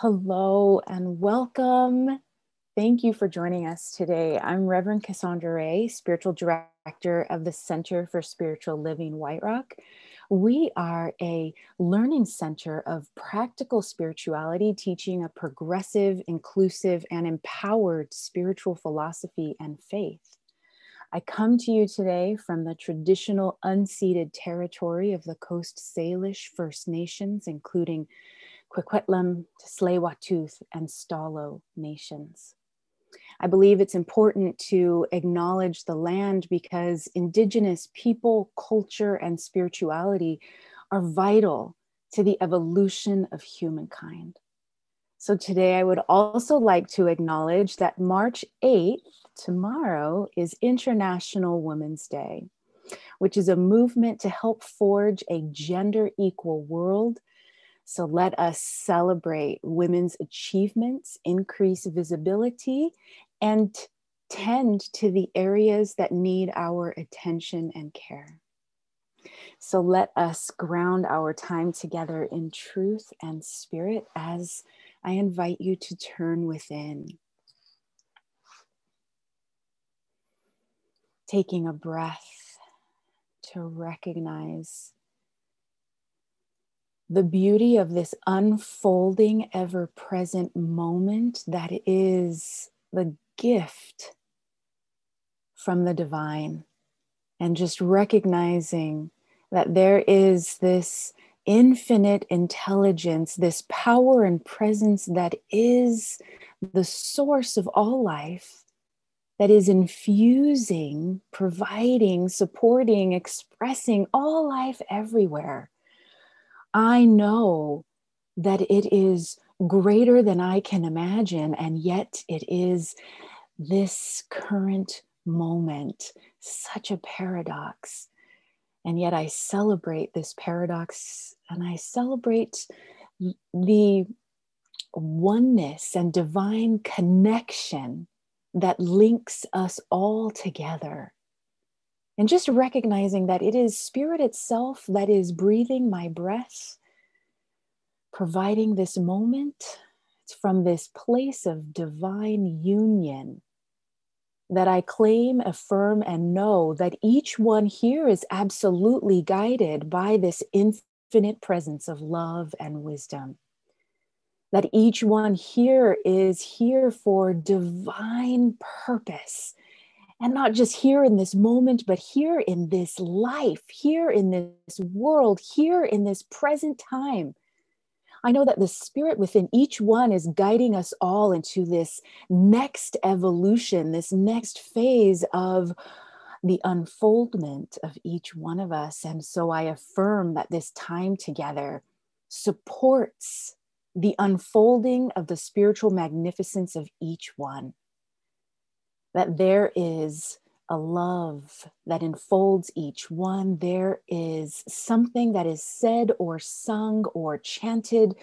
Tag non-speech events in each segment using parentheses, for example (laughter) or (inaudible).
Hello and welcome. Thank you for joining us today. I'm Reverend Cassandra Ray, Spiritual Director of the Center for Spiritual Living White Rock. We are a learning center of practical spirituality, teaching a progressive, inclusive, and empowered spiritual philosophy and faith. I come to you today from the traditional unceded territory of the Coast Salish First Nations, including Coquitlam, Tsleil-Waututh, and Stalo nations. I believe it's important to acknowledge the land because Indigenous people, culture, and spirituality are vital to the evolution of humankind. So today I would also like to acknowledge that March 8th, tomorrow, is International Women's Day, which is a movement to help forge a gender equal world so let us celebrate women's achievements, increase visibility, and tend to the areas that need our attention and care. So let us ground our time together in truth and spirit as I invite you to turn within. Taking a breath to recognize the beauty of this unfolding, ever present moment that is the gift from the divine, and just recognizing that there is this infinite intelligence, this power and presence that is the source of all life, that is infusing, providing, supporting, expressing all life everywhere I know that it is greater than I can imagine, and yet it is this current moment, such a paradox. And yet I celebrate this paradox and I celebrate the oneness and divine connection that links us all together. And just recognizing that it is spirit itself that is breathing my breath, providing this moment. It's from this place of divine union that I claim, affirm, and know that each one here is absolutely guided by this infinite presence of love and wisdom. That each one here is here for divine purpose and not just here in this moment, but here in this life, here in this world, here in this present time. I know that the spirit within each one is guiding us all into this next evolution, this next phase of the unfoldment of each one of us. And so I affirm that this time together supports the unfolding of the spiritual magnificence of each one that there is a love that enfolds each one. There is something that is said or sung or chanted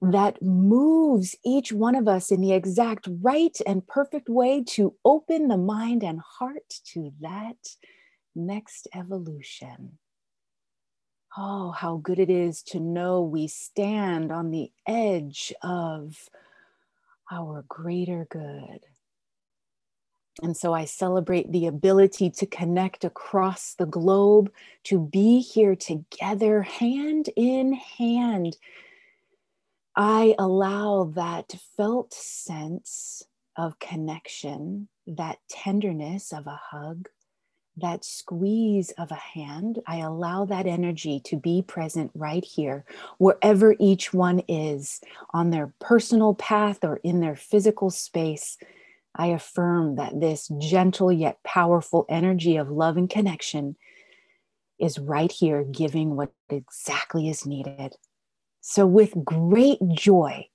that moves each one of us in the exact right and perfect way to open the mind and heart to that next evolution. Oh, how good it is to know we stand on the edge of our greater good. And so I celebrate the ability to connect across the globe, to be here together, hand in hand. I allow that felt sense of connection, that tenderness of a hug, that squeeze of a hand. I allow that energy to be present right here, wherever each one is on their personal path or in their physical space I affirm that this gentle yet powerful energy of love and connection is right here, giving what exactly is needed. So, with great joy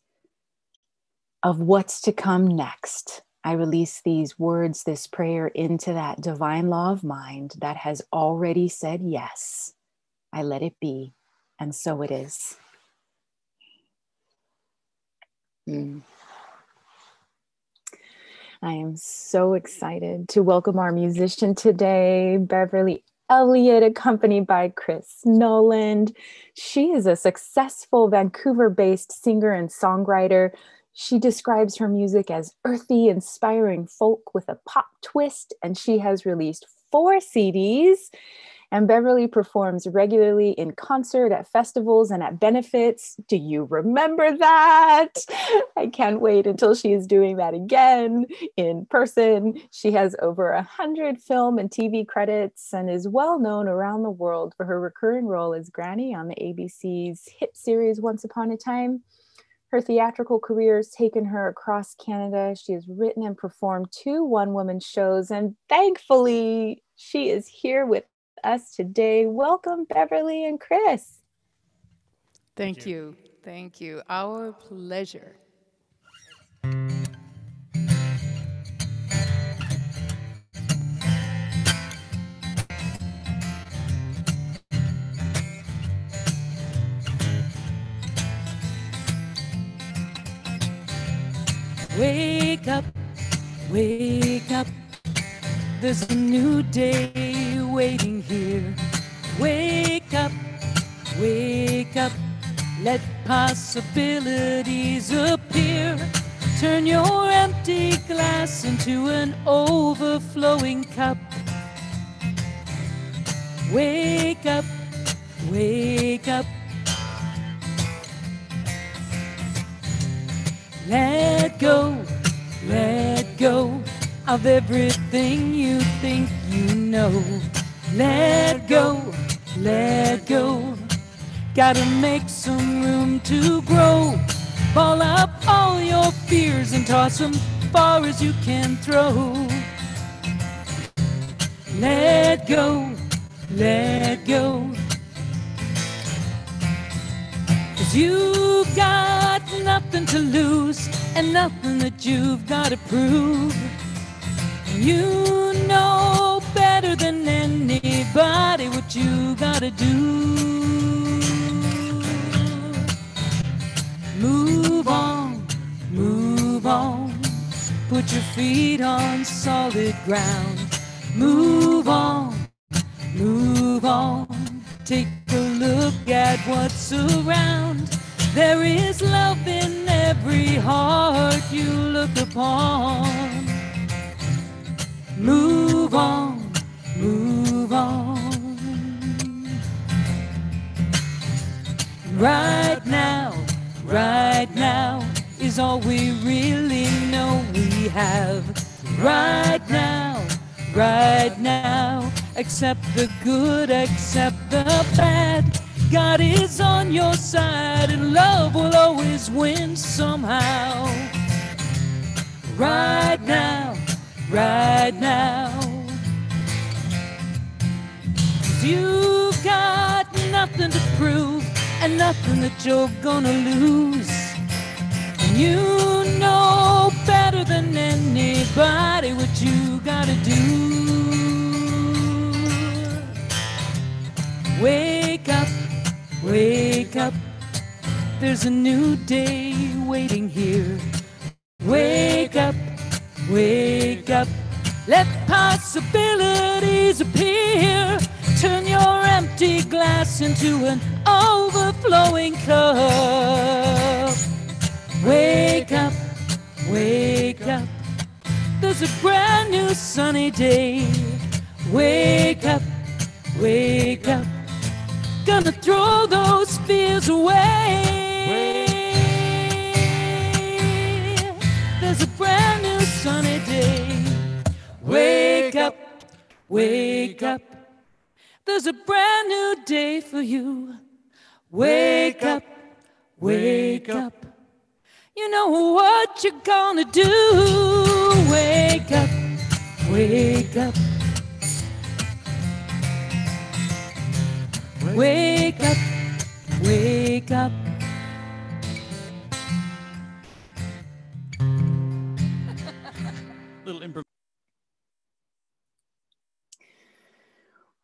of what's to come next, I release these words, this prayer into that divine law of mind that has already said yes. I let it be, and so it is. Mm. I am so excited to welcome our musician today, Beverly Elliott, accompanied by Chris Noland. She is a successful Vancouver based singer and songwriter. She describes her music as earthy, inspiring folk with a pop twist, and she has released four CDs. And Beverly performs regularly in concert at festivals and at benefits. Do you remember that? I can't wait until she is doing that again in person. She has over a hundred film and TV credits and is well known around the world for her recurring role as Granny on the ABC's hit series Once Upon a Time. Her theatrical career has taken her across Canada. She has written and performed two one woman shows, and thankfully, she is here with us today. Welcome, Beverly and Chris. Thank, Thank you. you. Thank you. Our pleasure. Wake up, wake up. There's a new day waiting here. Wake up, wake up. Let possibilities appear. Turn your empty glass into an overflowing cup. Wake up, wake up. Let go, let go of everything you think you know. Let go, let go. Gotta make some room to grow. Ball up all your fears and toss them far as you can throw. Let go, let go. Cause you've got nothing to lose and nothing that you've got to prove. You know better than anybody what you gotta do. Move on, move on. Put your feet on solid ground. Move on, move on. Take a look at what's around. There is love in every heart you look upon. Move on, move on. Right now, right now is all we really know we have. Right now, right now, accept the good, accept the bad. God is on your side, and love will always win somehow. Right now, right now. You've got nothing to prove and nothing that you're gonna lose. And you know better than anybody what you gotta do. Wake up, wake up. There's a new day waiting here. Wake up Wake up, let possibilities appear. Turn your empty glass into an overflowing cup. Wake up, wake up. There's a brand new sunny day. Wake up, wake up. Gonna throw those fears away. There's a brand new sunny day. Wake up, wake up. There's a brand new day for you. Wake up, wake up. You know what you're gonna do. Wake up, wake up. Wake up, wake up. (laughs) little improv.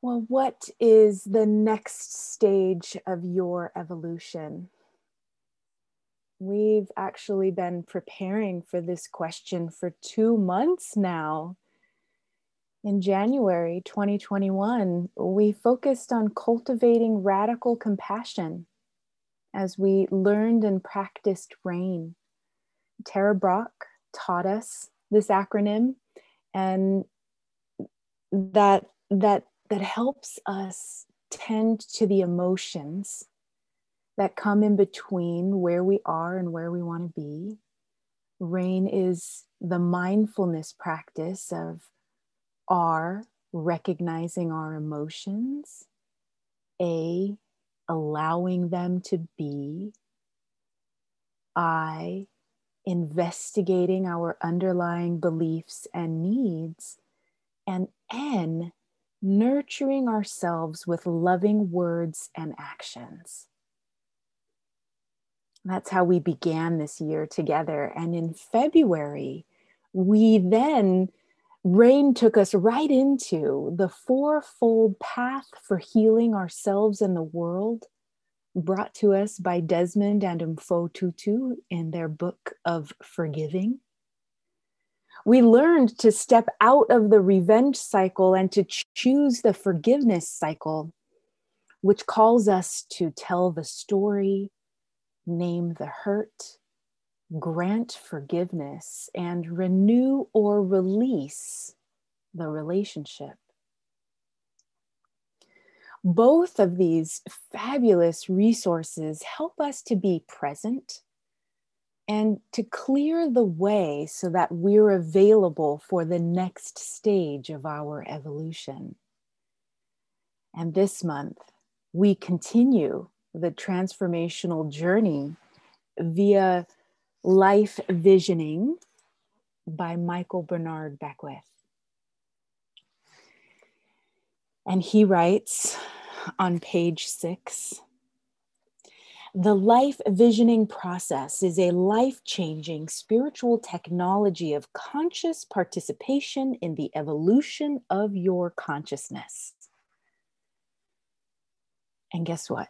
Well, what is the next stage of your evolution? We've actually been preparing for this question for two months now. In January 2021, we focused on cultivating radical compassion as we learned and practiced RAIN. Tara Brach taught us this acronym and that that that helps us tend to the emotions that come in between where we are and where we want to be. RAIN is the mindfulness practice of R, recognizing our emotions, A, allowing them to be, I, investigating our underlying beliefs and needs, and N, nurturing ourselves with loving words and actions. That's how we began this year together. And in February, we then, Rain took us right into the fourfold path for healing ourselves and the world, brought to us by Desmond and Mpho Tutu in their book of Forgiving. We learned to step out of the revenge cycle and to choose the forgiveness cycle, which calls us to tell the story, name the hurt, grant forgiveness, and renew or release the relationship. Both of these fabulous resources help us to be present and to clear the way so that we're available for the next stage of our evolution. And this month, we continue the transformational journey via Life Visioning by Michael Bernard Beckwith. And he writes on page six the life visioning process is a life changing spiritual technology of conscious participation in the evolution of your consciousness. And guess what?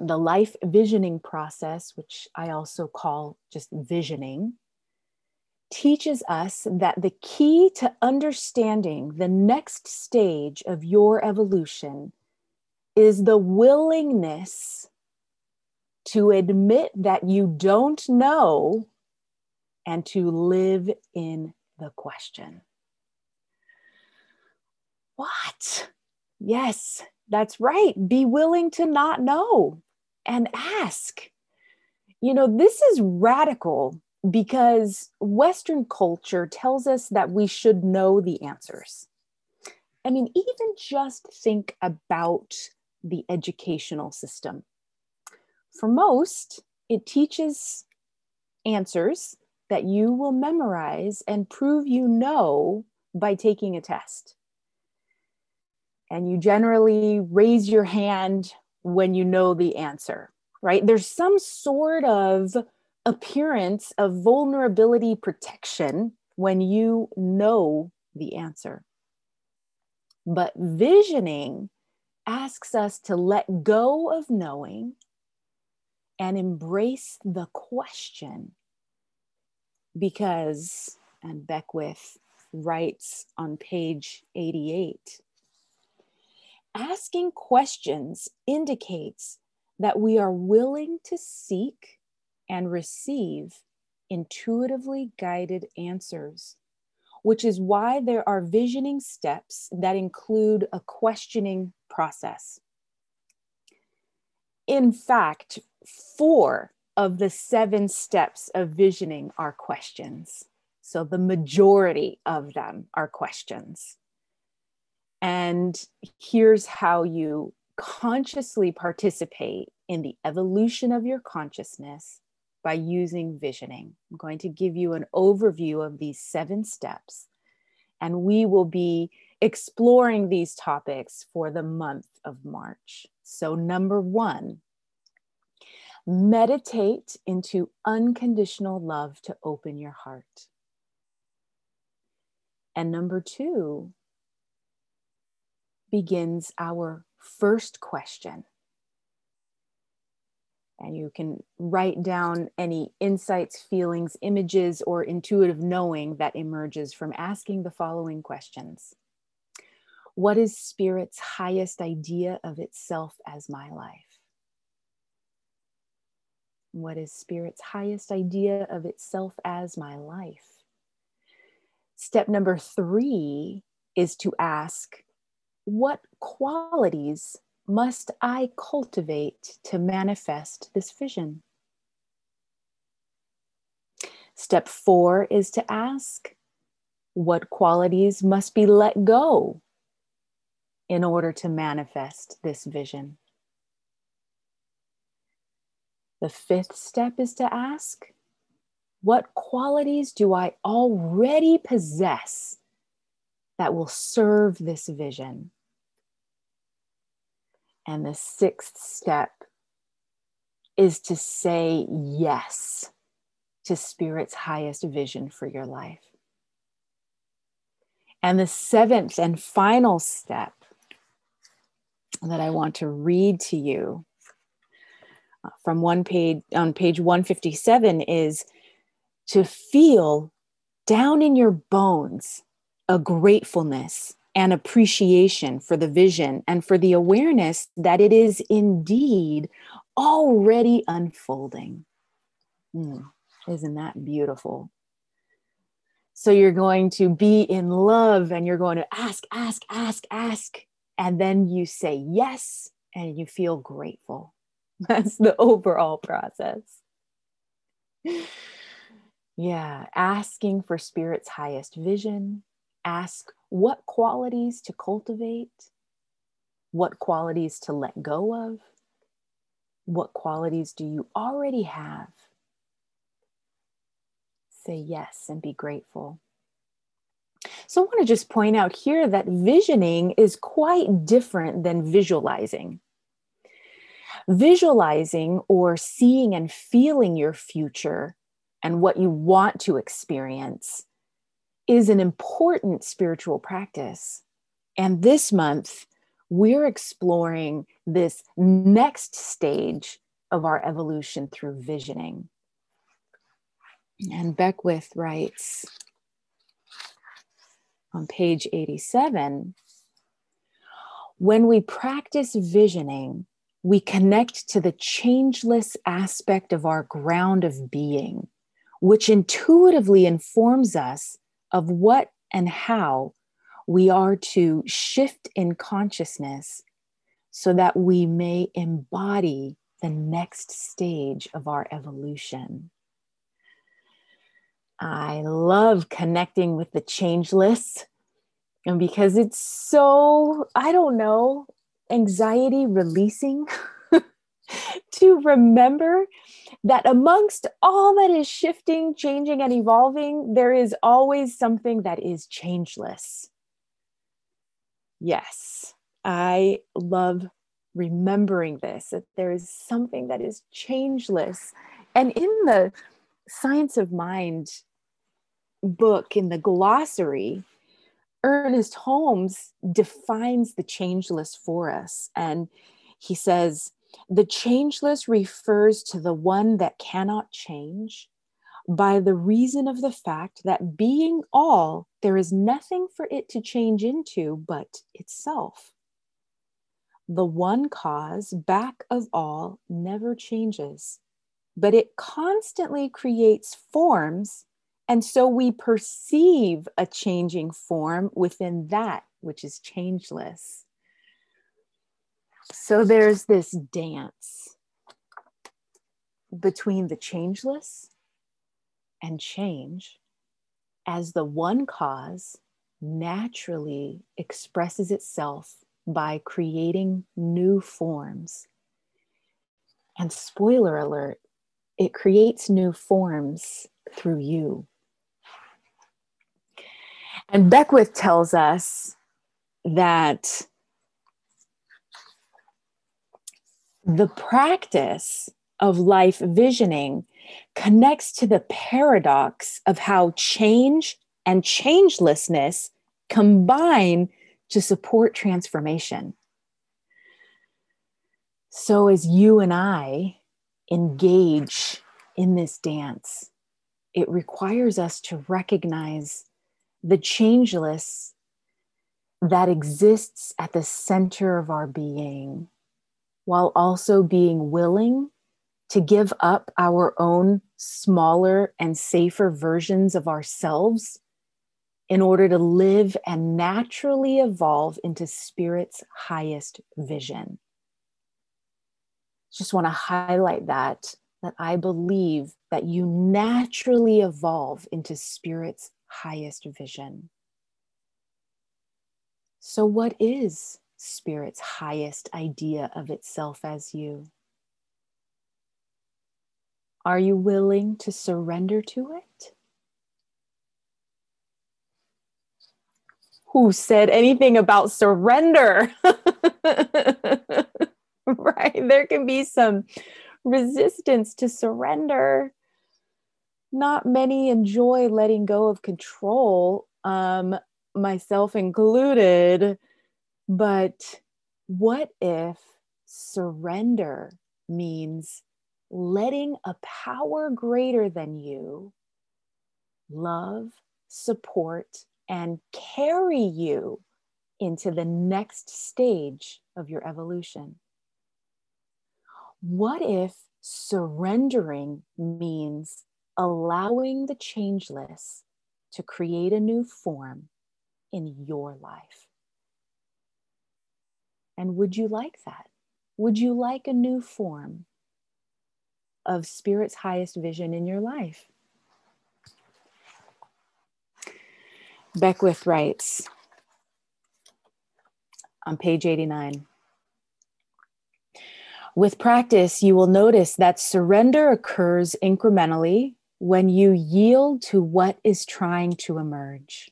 the life visioning process, which I also call just visioning, teaches us that the key to understanding the next stage of your evolution is the willingness to admit that you don't know and to live in the question. What? Yes, that's right. Be willing to not know and ask. You know, this is radical because Western culture tells us that we should know the answers. I mean, even just think about the educational system. For most, it teaches answers that you will memorize and prove you know by taking a test. And you generally raise your hand when you know the answer, right? There's some sort of appearance of vulnerability protection when you know the answer. But visioning asks us to let go of knowing and embrace the question. Because, and Beckwith writes on page 88 asking questions indicates that we are willing to seek and receive intuitively guided answers, which is why there are visioning steps that include a questioning process. In fact, four of the seven steps of visioning are questions. So the majority of them are questions. And here's how you consciously participate in the evolution of your consciousness by using visioning. I'm going to give you an overview of these seven steps, and we will be exploring these topics for the month of March. So, number one, meditate into unconditional love to open your heart. And number two, begins our first question And you can write down any insights, feelings, images, or intuitive knowing that emerges from asking the following questions What is Spirit's highest idea of itself as my life? What is Spirit's highest idea of itself as my life? Step number three is to ask, What qualities must I cultivate to manifest this vision? Step four is to ask what qualities must be let go in order to manifest this vision. The fifth step is to ask what qualities do I already possess that will serve this vision? And the sixth step is to say yes to Spirit's highest vision for your life. And the seventh and final step that I want to read to you uh, from one page on page 157 is to feel down in your bones a gratefulness and appreciation for the vision and for the awareness that it is indeed already unfolding. Mm, isn't that beautiful? So you're going to be in love and you're going to ask, ask, ask, ask. And then you say yes and you feel grateful. (laughs) That's the overall process. Yeah, asking for Spirit's highest vision, ask what qualities to cultivate, what qualities to let go of, what qualities do you already have. Say yes and be grateful. So, I want to just point out here that visioning is quite different than visualizing. Visualizing or seeing and feeling your future and what you want to experience is an important spiritual practice. And this month, we're exploring this next stage of our evolution through visioning. And Beckwith writes on page 87 when we practice visioning, we connect to the changeless aspect of our ground of being, which intuitively informs us of what and how we are to shift in consciousness so that we may embody the next stage of our evolution. I love connecting with the changeless and because it's so, I don't know, anxiety releasing (laughs) (laughs) to remember that amongst all that is shifting, changing, and evolving, there is always something that is changeless. Yes, I love remembering this that there is something that is changeless. And in the Science of Mind book, in the glossary, Ernest Holmes defines the changeless for us. And he says, the changeless refers to the one that cannot change by the reason of the fact that being all, there is nothing for it to change into but itself. The one cause back of all never changes, but it constantly creates forms. And so we perceive a changing form within that which is changeless. So there's this dance between the changeless and change as the one cause naturally expresses itself by creating new forms. And spoiler alert, it creates new forms through you. And Beckwith tells us that the practice of life visioning connects to the paradox of how change and changelessness combine to support transformation. So, as you and I engage in this dance, it requires us to recognize the changeless that exists at the center of our being, while also being willing to give up our own smaller and safer versions of ourselves in order to live and naturally evolve into spirit's highest vision. Just want to highlight that that I believe that you naturally evolve into spirit's highest vision. So, what is spirit's highest idea of itself as you? Are you willing to surrender to it? Who said anything about surrender? (laughs) right? There can be some resistance to surrender. Not many enjoy letting go of control, um, myself included. But what if surrender means letting a power greater than you love, support, and carry you into the next stage of your evolution? What if surrendering means allowing the changeless to create a new form in your life? And would you like that? Would you like a new form of Spirit's highest vision in your life. Beckwith writes on page 89 With practice, you will notice that surrender occurs incrementally when you yield to what is trying to emerge.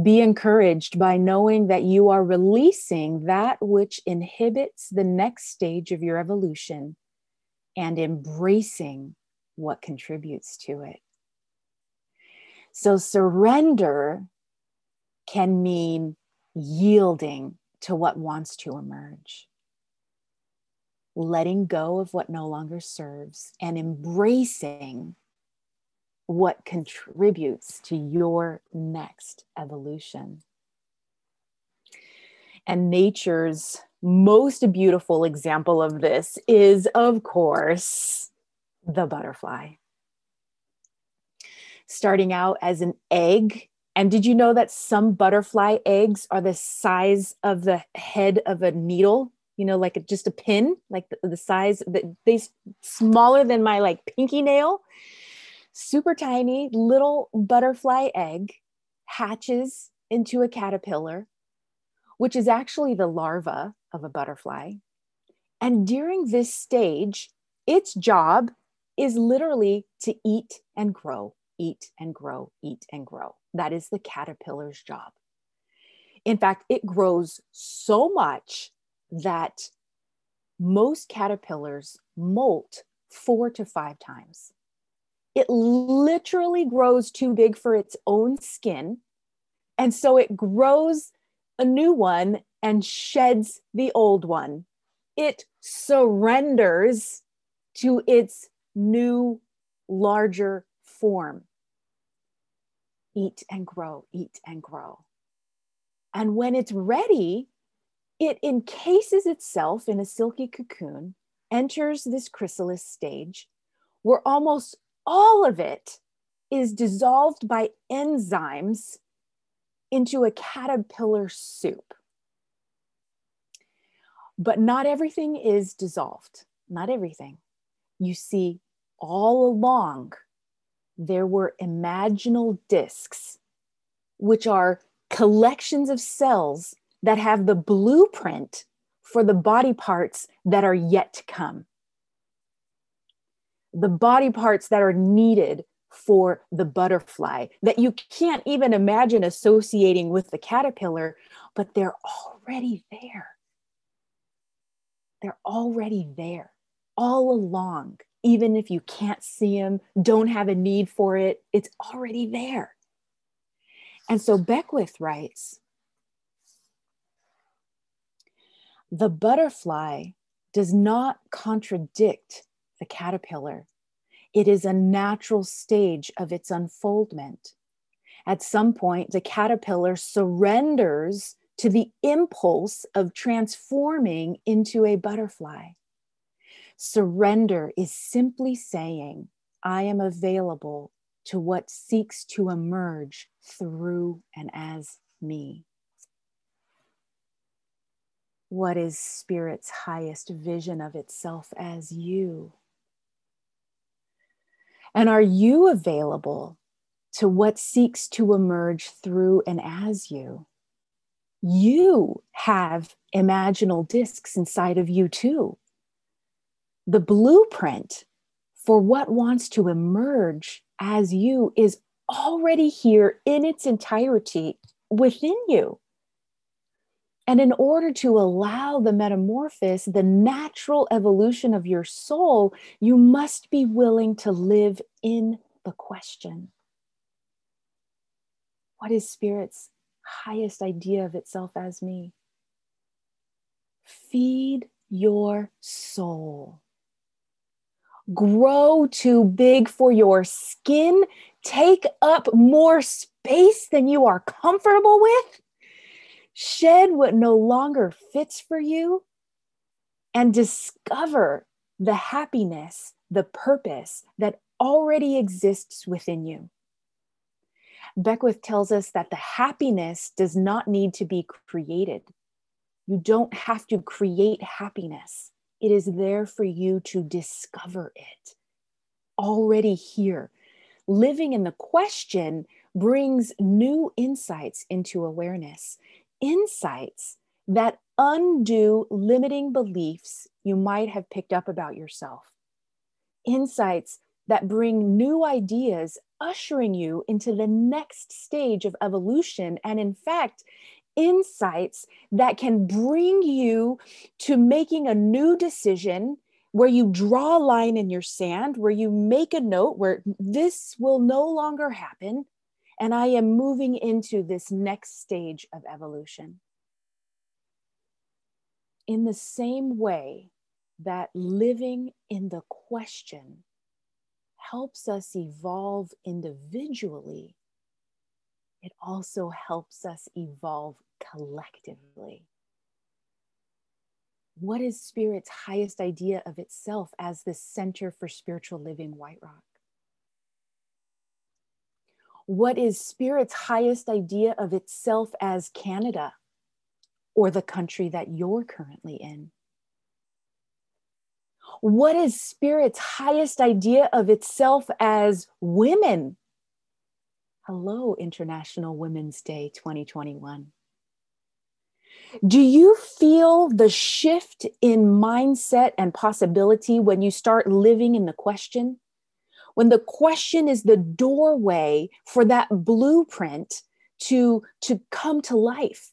Be encouraged by knowing that you are releasing that which inhibits the next stage of your evolution and embracing what contributes to it. So, surrender can mean yielding to what wants to emerge, letting go of what no longer serves, and embracing what contributes to your next evolution. And nature's most beautiful example of this is, of course, the butterfly. Starting out as an egg. And did you know that some butterfly eggs are the size of the head of a needle? You know, like just a pin, like the, the size that they smaller than my like pinky nail. Super tiny little butterfly egg hatches into a caterpillar, which is actually the larva of a butterfly. And during this stage, its job is literally to eat and grow, eat and grow, eat and grow. That is the caterpillar's job. In fact, it grows so much that most caterpillars molt four to five times. It literally grows too big for its own skin. And so it grows a new one and sheds the old one. It surrenders to its new, larger form. Eat and grow, eat and grow. And when it's ready, it encases itself in a silky cocoon, enters this chrysalis stage, where almost all of it is dissolved by enzymes into a caterpillar soup. But not everything is dissolved, not everything. You see, all along, there were imaginal discs, which are collections of cells that have the blueprint for the body parts that are yet to come. The body parts that are needed for the butterfly that you can't even imagine associating with the caterpillar, but they're already there. They're already there all along. Even if you can't see them, don't have a need for it, it's already there. And so Beckwith writes The butterfly does not contradict the caterpillar. It is a natural stage of its unfoldment. At some point, the caterpillar surrenders to the impulse of transforming into a butterfly. Surrender is simply saying, I am available to what seeks to emerge through and as me. What is Spirit's highest vision of itself as you? And are you available to what seeks to emerge through and as you? You have imaginal discs inside of you too. The blueprint for what wants to emerge as you is already here in its entirety within you. And in order to allow the metamorphosis, the natural evolution of your soul, you must be willing to live in the question. What is Spirit's highest idea of itself as me? Feed your soul. Grow too big for your skin. Take up more space than you are comfortable with shed what no longer fits for you, and discover the happiness, the purpose that already exists within you. Beckwith tells us that the happiness does not need to be created. You don't have to create happiness, it is there for you to discover it. Already here. Living in the question brings new insights into awareness insights that undo limiting beliefs you might have picked up about yourself. Insights that bring new ideas, ushering you into the next stage of evolution. And in fact, insights that can bring you to making a new decision where you draw a line in your sand, where you make a note where this will no longer happen. And I am moving into this next stage of evolution. In the same way that living in the question helps us evolve individually, it also helps us evolve collectively. What is Spirit's highest idea of itself as the Center for Spiritual Living White Rock? What is spirit's highest idea of itself as Canada or the country that you're currently in? What is spirit's highest idea of itself as women? Hello, International Women's Day 2021. Do you feel the shift in mindset and possibility when you start living in the question? When the question is the doorway for that blueprint to, to come to life.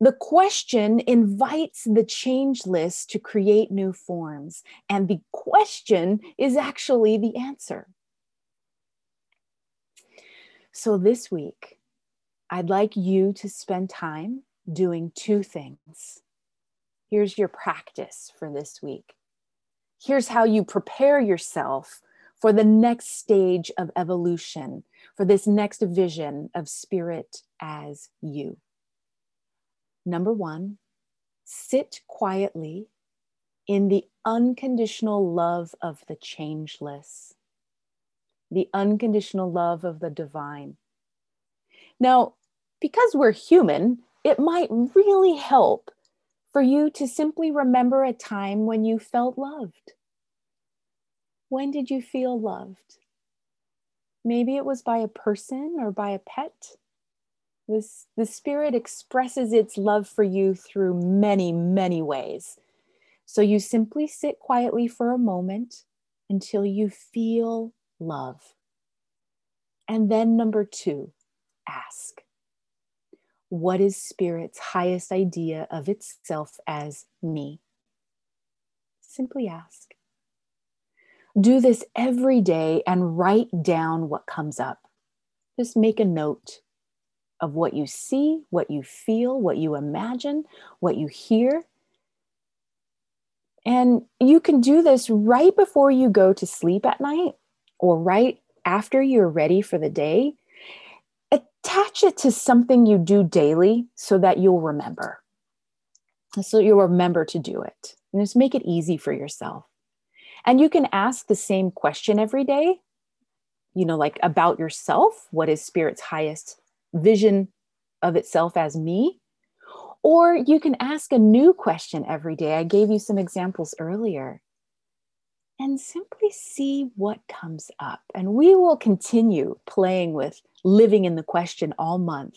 The question invites the changeless to create new forms, and the question is actually the answer. So, this week, I'd like you to spend time doing two things. Here's your practice for this week. Here's how you prepare yourself for the next stage of evolution, for this next vision of spirit as you. Number one, sit quietly in the unconditional love of the changeless, the unconditional love of the divine. Now, because we're human, it might really help for you to simply remember a time when you felt loved when did you feel loved? Maybe it was by a person or by a pet. This, the spirit expresses its love for you through many, many ways. So you simply sit quietly for a moment until you feel love. And then, number two, ask What is spirit's highest idea of itself as me? Simply ask. Do this every day and write down what comes up. Just make a note of what you see, what you feel, what you imagine, what you hear. And you can do this right before you go to sleep at night or right after you're ready for the day. Attach it to something you do daily so that you'll remember. So you'll remember to do it. And just make it easy for yourself. And you can ask the same question every day, you know, like about yourself. What is Spirit's highest vision of itself as me? Or you can ask a new question every day. I gave you some examples earlier. And simply see what comes up. And we will continue playing with living in the question all month.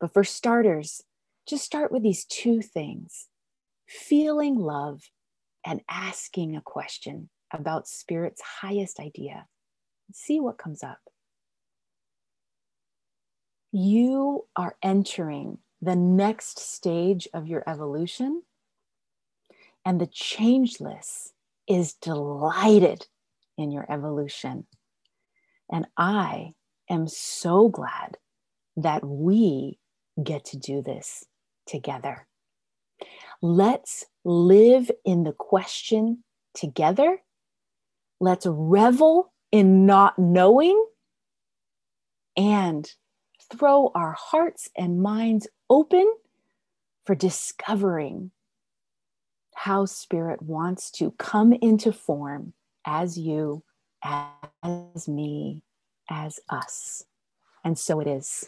But for starters, just start with these two things feeling love and asking a question about Spirit's highest idea. See what comes up. You are entering the next stage of your evolution, and the changeless is delighted in your evolution. And I am so glad that we get to do this together. Let's live in the question together. Let's revel in not knowing and throw our hearts and minds open for discovering how Spirit wants to come into form as you, as me, as us. And so it is.